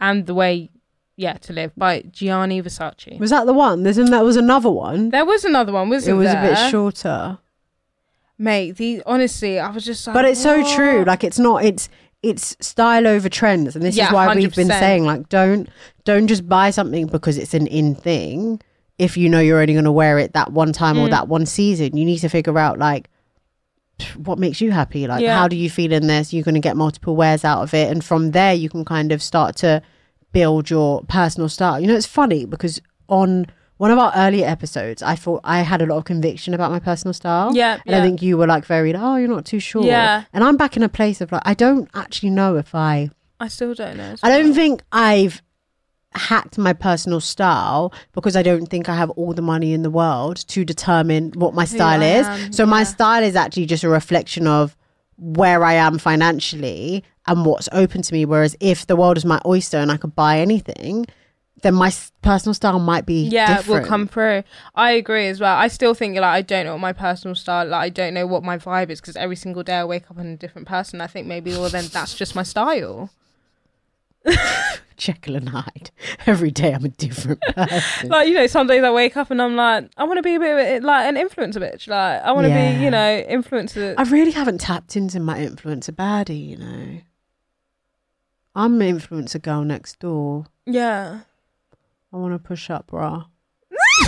And the way, yeah, to live by Gianni Versace. Was that the one? There's that was another one. There was another one, It wasn't It was there? a bit shorter. Mate, the honestly, I was just like But it's so "What?" true. Like it's not it's it's style over trends. And this Yeah, is why we've been saying like don't don't just buy something because it's an in thing if you know you're only gonna wear it that one time or Mm. that one season. You need to figure out like what makes you happy like Yeah. how do you feel in this you're going to get multiple wears out of it and from there you can kind of start to build your personal style you know it's funny because on one of our earlier episodes i thought i had a lot of conviction about my personal style Yeah, and i think you were like very oh you're not too sure Yeah. and i'm back in a place of like i don't actually know if i I still don't know. i don't think i've hacked my personal style because I don't think I have all the money in the world to determine what my style is. am, so my style is actually just a reflection of where I am financially and what's open to me. Whereas if the world is my oyster and I could buy anything, then my personal style might be yeah, different. will come through. I agree as well. I still think like I don't know what my personal style. Like I don't know what my vibe is because every single day I wake up I'm a different person. I think maybe well then that's just my style. Jekyll and Hyde. Every day I'm a different person. Like you know, some days I wake up and I'm like, I want to be a bit like an influencer bitch. Like I want to Yeah. be, you know, influencer. I really haven't tapped into my influencer baddie, you know. I'm an influencer girl next door. yeah. I want to push up bra.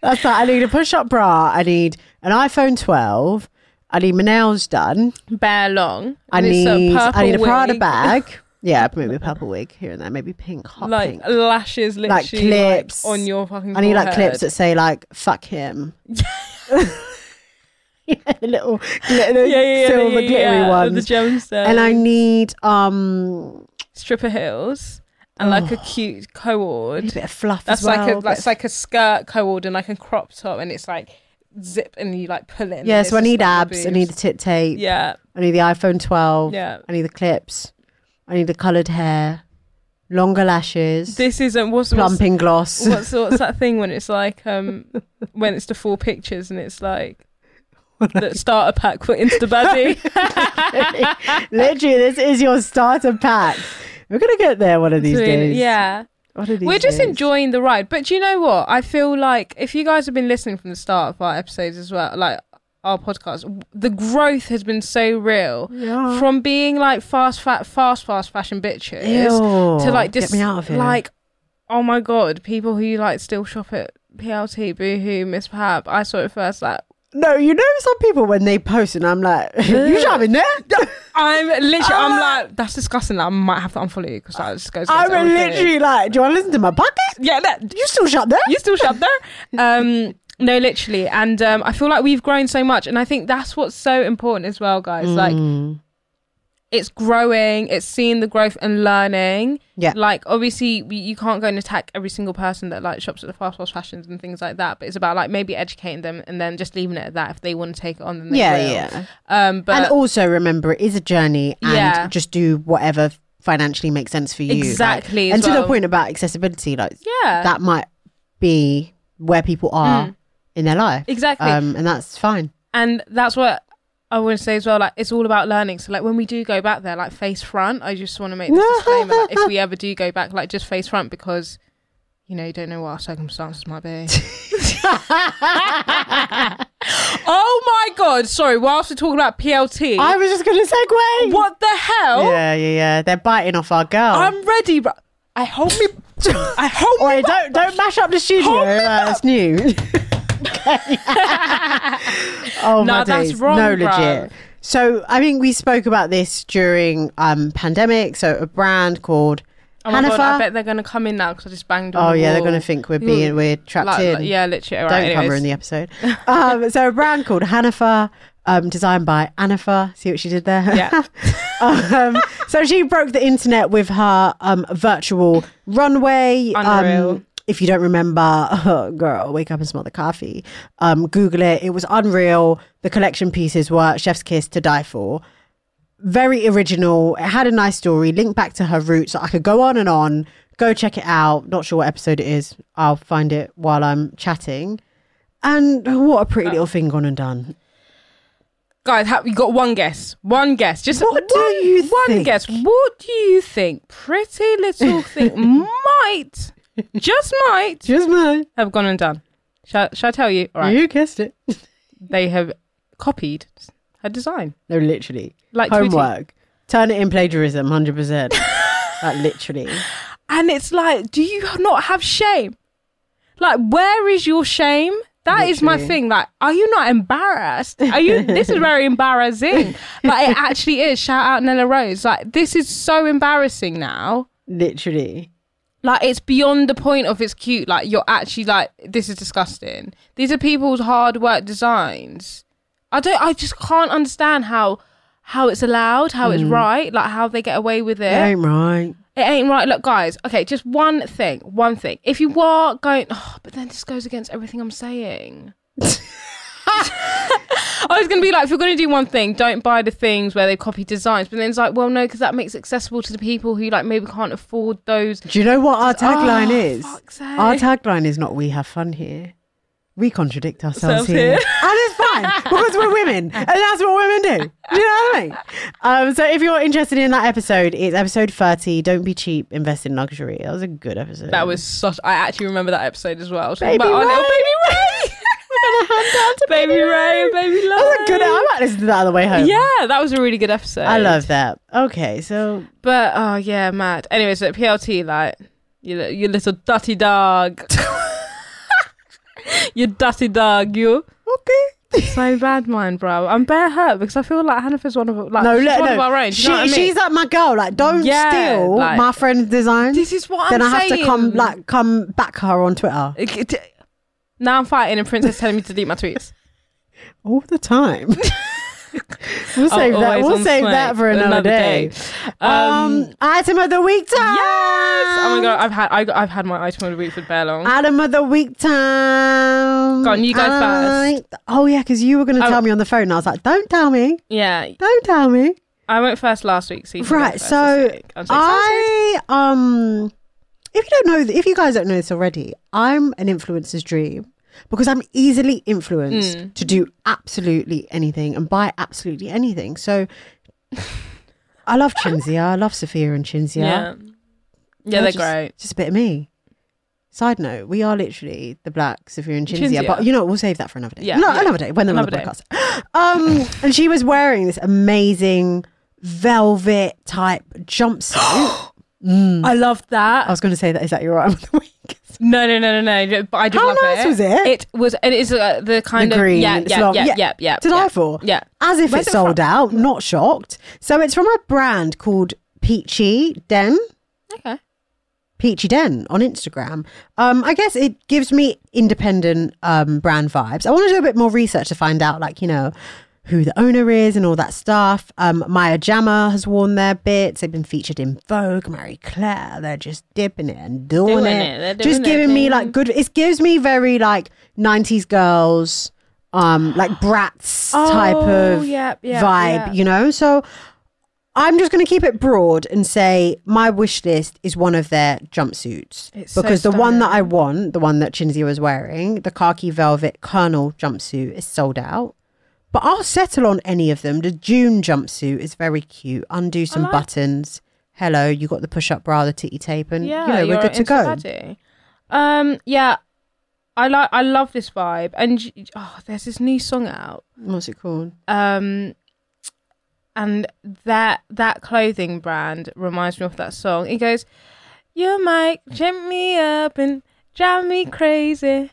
That's that. I need a push up bra. I need an iPhone 12. I need my nails done. Bare long. I And need I need a Prada wig, bag. Yeah, maybe a purple wig here and there. Maybe pink, hot Like pink. lashes, literally Like clips. on your fucking. I need like clips that say like "fuck him." yeah, little glitter, yeah, yeah, silver yeah, glittery yeah, ones. The gemstones. and I need um stripper heels and like a cute a cord. bit of fluff That's as well. like a like it's like a skirt cord and like a crop top, and it's like zip and you like pull and yeah, so I need abs. I need the tit tape. Yeah, I need the iPhone 12. yeah. I need the clips. I need the coloured hair, longer lashes, This isn't what's what's, plumping gloss. what's what's that thing when it's like um when it's the four pictures and it's like the starter pack for Insta Baddie. Literally, this is your starter pack. We're gonna get there one of these days. Yeah. One of these We're just days. enjoying the ride. But do you know what? I feel like if you guys have been listening from the start of our episodes as well, like our podcast, the growth has been so real. Yeah. From being like fast, fat, fast, fast fashion bitches Ew. to like just me out of here. like, oh my god, people who like still shop at PLT, Boohoo, Misspap. I saw it first. Like, no, you know some people when they post and I'm like, you shopping there? I'm literally, I'm Ah. like, that's disgusting. I might have to unfollow you because that just goes. I'm literally like, do you want to listen to my podcast? yeah. That, You still shop there? you still shop there um no literally and um i feel like we've grown so much and i think that's what's so important as well guys like Mm. It's growing it's seeing the growth and learning Yeah. like obviously we, you can't go and attack every single person that like shops at the fast fast fashions and things like that but it's about like maybe educating them and then just leaving it at that if they want to take it on then they yeah, will. yeah. um but and also remember, it is a journey, and Yeah. just do whatever financially makes sense for you. like- Exactly, and as to the point about accessibility, like yeah that might be where people are Mm. in their life, exactly um, and that's fine. and that's what I want to say as well. Like it's all about learning. So like when we do go back there, like face front, I just want to make this disclaimer. Like, if we ever do go back, like just face front because you know you don't know what our circumstances might be. oh my god! Sorry. Whilst we're talking about PLT, I was just going to segue. what the hell? Yeah, yeah, yeah. They're biting off our girl. I'm ready, bro. I hold me. I hold me. Don't don't mash up the studio. Uh, it's new. oh my that's days. wrong, No, legit. So I think we spoke about this during um pandemic. So a brand called Oh my god! I bet they're gonna come in now because I just banged on Oh the yeah, they're gonna think we're being we're trapped Like- in. like- yeah, literally. All Don't right, cover anyways. in the episode. um, so a brand called Hanifa um, designed by Anifa. See what she did there? Yeah. um, so she broke the internet with her um, virtual runway. Unreal. Um, if you don't remember, oh, girl, wake up and smell the coffee. Um, Google it. It was unreal. The collection pieces were Chef's Kiss to die for. Very original. It had a nice story. Linked back to her roots. I could go on and on. Go check it out. Not sure what episode it is. I'll find it while I'm chatting. And what a pretty little thing gone and done. Guys, have, you got one guess. One guess. Just What one, do you one think? guess. What do you think Pretty Little Thing might, just might, Just might have gone and done? Shall, shall I tell you? All right. You guessed it. They have copied her design. No, literally. Like Tweety. Homework. Turn it in plagiarism, 100%. like, literally. And it's like, do you not have shame? Like, where is your shame? That is my thing. Like, are you not embarrassed? Are you? this is very embarrassing. Like, it actually is. Shout out Nella Rose. Like, this is so embarrassing now. Literally. Like, it's beyond the point of it's cute. Like, you're actually like, this is disgusting. These are people's hard work designs. I don't. I just can't understand how how it's allowed, how it's mm. right, like how they get away with it. It ain't right. It ain't right. Look, guys, okay, just one thing. One thing. If you are going, oh, but then this goes against everything I'm saying. I was going to be like, if you're going to do one thing, don't buy the things where they copy designs. But then it's like, well, no, because that makes it accessible to the people who like maybe can't afford those. Do you know what our tagline Oh, is? Our tagline is not we have fun here. We contradict ourselves here. here. and it's fine because we're women. And that's what women do. Do you know what I mean? Um, so if you're interested in that episode, it's episode 30. Don't be cheap, invest in luxury. That was a good episode. That was such. I actually remember that episode as well. Baby about our little Ray. baby Ray. We're gonna hand down to baby Ray and baby oh, Love. That was a good. I might listen to that on the way home. Yeah, that was a really good episode. I love that. Okay, so But oh yeah, mad. Anyway, so PLT like you, li- you little dirty dog. you dirty dog, you. okay. So bad, mine, bro. I'm bare hurt because I feel like Hanifa's one of like No, she's let one no. of our own. Do you know what I mean? She's like my girl. Like, don't Yeah, steal like- my friend's design. This is what then I'm I have saying. to come like come back her on Twitter It- it- Now I'm fighting and Princess telling me to delete my tweets. all the time. we'll save that. We'll save that for another, Another day. day. Um, Um, item of the week time. Yes. Oh my god, I've had I, I've had my item of the week for bare long. Item of the week time. Go on, you go first. Oh yeah, because you were going to Oh. tell me on the phone. And I was like, don't tell me. yeah, Don't tell me. I went first last week. So you Right. So this week. I'm so. I um, if you don't know, if you guys don't know this already, I'm an influencer's dream because I'm easily influenced Mm. to do absolutely anything and buy absolutely anything. So I love Cinzia. I love Sophia and Cinzia. Yeah. Yeah, they're just, great. Just a bit of me. Side note, we are literally the black Sophia and Cinzia, Cinzia. but you know, we'll save that for another day. Yeah, no, yeah. another day when they're on the Another podcast. Um, and she was wearing this amazing velvet type jumpsuit. I love that. I was going to say that. Is that your item of the week? No, no, no, no, no. But I did How love nice it. was it? It was. And It is uh, the kind The of Yeah, it's yeah, long. yeah, Yeah. yeah, yeah. Die for. Yeah. As if Where's it it sold from? out. Not shocked. So it's from a brand called Peachy Den. Okay. Peachy Den on Instagram. Um, I guess it gives me independent um, brand vibes. I want to do a bit more research to find out, like, you know, who the owner is and all that stuff. Um, Maya Jama has worn their bits. They've been featured in Vogue, Marie Claire. They're just dipping it and doing, Doing it. it. Just giving me thing. like good. It gives me very like 90s girls, um, like brats type Oh, of yeah, yeah, vibe, yeah. you know? So I'm just going to keep it broad and say my wish list is one of their jumpsuits It's so because the one that I want, the one that Cinzia was wearing, the khaki velvet Colonel jumpsuit is sold out. But I'll settle on any of them. The June jumpsuit is very cute. Undo some like- buttons. Hello, you got the push-up bra, the titty tape, and Yeah, you know we're good to go. Um, yeah, I like. I love this vibe, and oh, there's this new song out. What's it called? Um, and that that clothing brand reminds me of that song. It goes, "You might jump me up and drive me crazy."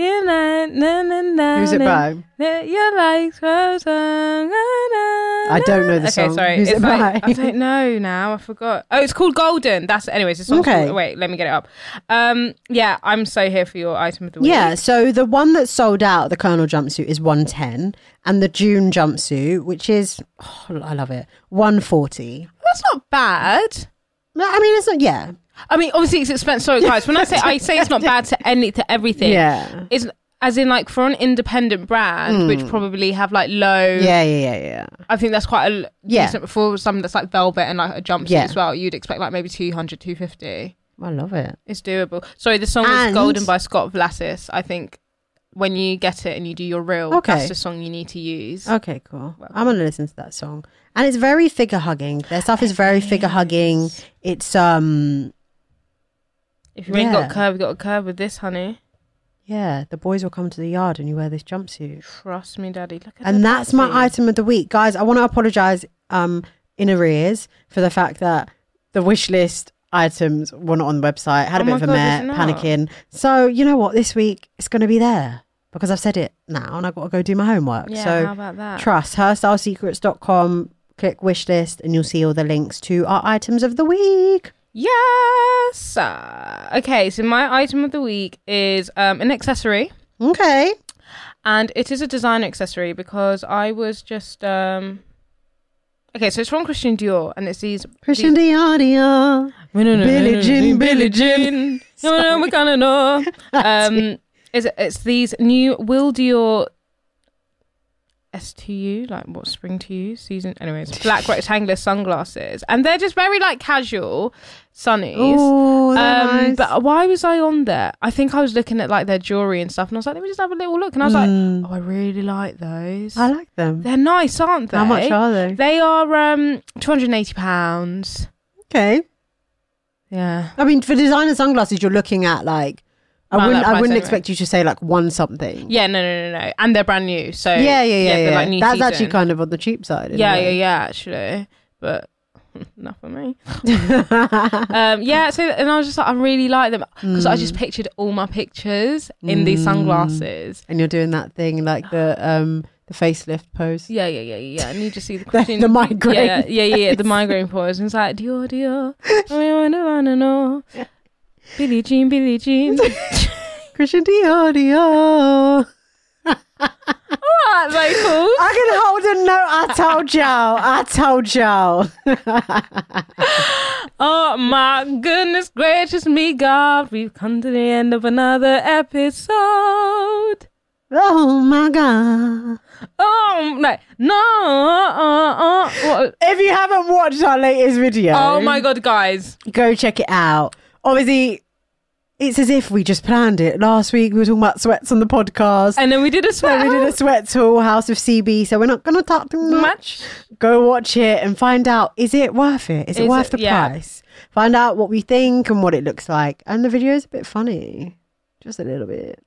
You know, na na na. Who's it by? na, Your legs goes on, na, na. I don't know the okay, song. sorry. Who's it's it like, by? I don't know now. I forgot. Oh, it's called Golden. That's anyways. It's Okay. okay. Wait, let me get it up. Um, yeah, I'm so here for your item of the week. Yeah, so the one that sold out, the Colonel jumpsuit, is 110, and the June jumpsuit, which is, oh, I love it, 140. that's not bad. No, I mean, it's not, yeah. I mean, obviously it's expensive. Sorry, guys. When I say I say it's not bad to any to everything. Yeah. It's as in like for an independent brand, which probably have like low. Yeah, yeah, yeah, yeah. I think that's quite a Yeah. decent for something that's like velvet and like a jumpsuit Yeah. as well. You'd expect like maybe 200, 250. I love it. It's doable. Sorry, the song And- is Golden by Scott Vlassis. I think when you get it and you do your reel, Okay. that's the song you need to use. Okay, cool. I'm going to listen to that song. And it's very figure hugging. Their stuff is very figure hugging. It's, um, If you ain't got Yeah. a curve, you got a curve with this, honey. yeah, the boys will come to the yard and you wear this jumpsuit. Trust me, daddy. Look at and that's my item of the week guys i want to apologize um in arrears for the fact that the wish list items were not on the website had a Oh bit of a God, mare panicking so you know what this week it's going to be there because i've said it now and i've got to go do my homework Yeah, so how about that? trust hairstylesecrets.com click wish list and you'll see all the links to our items of the week Yes. Uh, okay, so my item of the week is um, an accessory, okay and it is a designer accessory because I was just um. Okay, so it's from Christian Dior, and it's these. christian dior No, no, no, Billie no, no, Jean, no, Billie Jean. No, no, we gonna know. Um, is it, it's these new WilDior STU, like what spring to you season. Anyways, black rectangular sunglasses, and they're just very like casual sunnies. oh Um, nice. but why was I on there? I think I was looking at like their jewelry and stuff, and I was like, let me just have a little look. And I was Mm. like, oh, I really like those. i like them They're nice, aren't they? how much are they They are um two hundred and eighty pounds. okay Yeah. I mean, for designer sunglasses, you're looking at like I wouldn't. I wouldn't expect you to say like one something. Yeah, no, no, no, no, and they're brand new. So yeah, yeah, yeah. yeah, they're, like, That's season. actually kind of on the cheap side. yeah, yeah, yeah. Actually, but not for me. um, yeah. So and I was just like, I really like them because I Mm. just pictured all my pictures in these sunglasses. and you're doing that thing like the um the facelift pose. Yeah, yeah, yeah, yeah. And you just see the The, the migraine. Yeah, yeah, yeah, yeah. The migraine pose. And it's like Dior, Dior. I wanna, wanna know. Billie Jean, Billie Jean. Christian Dior, Dior. Alright, very cool. I can hold a note. I told y'all. I told y'all. Oh my goodness gracious me, God. We've come to the end of another episode. oh my god. Oh, no. No. Uh, uh, what? If you haven't watched our latest video, Oh my God, guys. go check it out. Obviously, it's as if we just planned it. Last week we were talking about sweats on the podcast. And then we did a sweat. we did a sweat tour, House of CB. So we're not going to talk too much. Much. Go watch it and find out is it worth it? Is it worth it- the yeah. price? Find out what we think and what it looks like. And the video is a bit funny, just a little bit.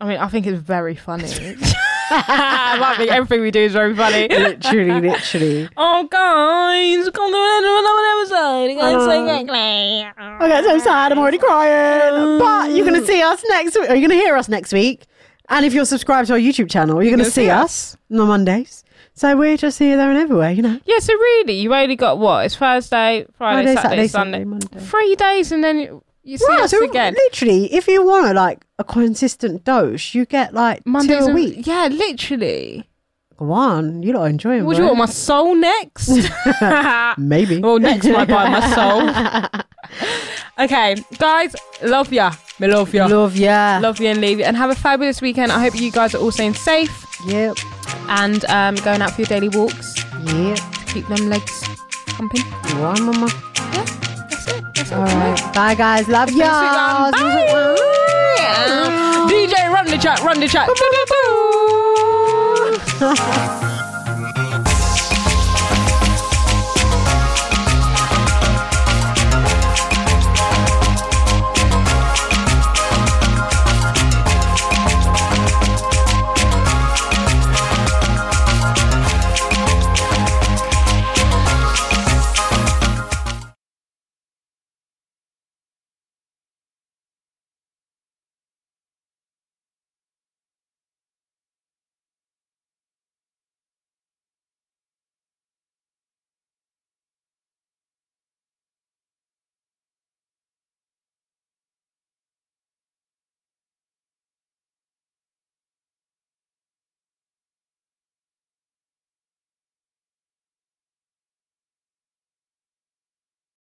I mean, I think it's very funny. Everything we do is very funny. literally, literally. Oh, guys, come to the end of another episode. Guys, Uh, so quickly. I get so sad. I'm already crying. But you're going to see us next week. Are you going to hear us next week? And if you're subscribed to our YouTube channel, you're, going to gonna see see us on Mondays. So we're just here, there, and everywhere, you know. Yeah, so really, you only got what? It's Thursday, Friday, Saturday, Sunday. Monday. Three days, and then you, you see Right, us so again. literally, if you want a, like a consistent dose, you get like Mondays two a and- week. Yeah, literally. Go on, you lot enjoy it. Would you want my soul next? Maybe. well, next might buy my soul. okay, guys, love ya. Me love ya. Love ya. Love you and leave you. And have a fabulous weekend. I hope you guys are all staying safe Yep. and um, going out for your daily walks. Yep. Keep them legs pumping. Go on, mama. Yeah, that's it. That's it. All right. Bye, guys. Love Been a sweet ya. Bye. DJ, run the chat, run the chat.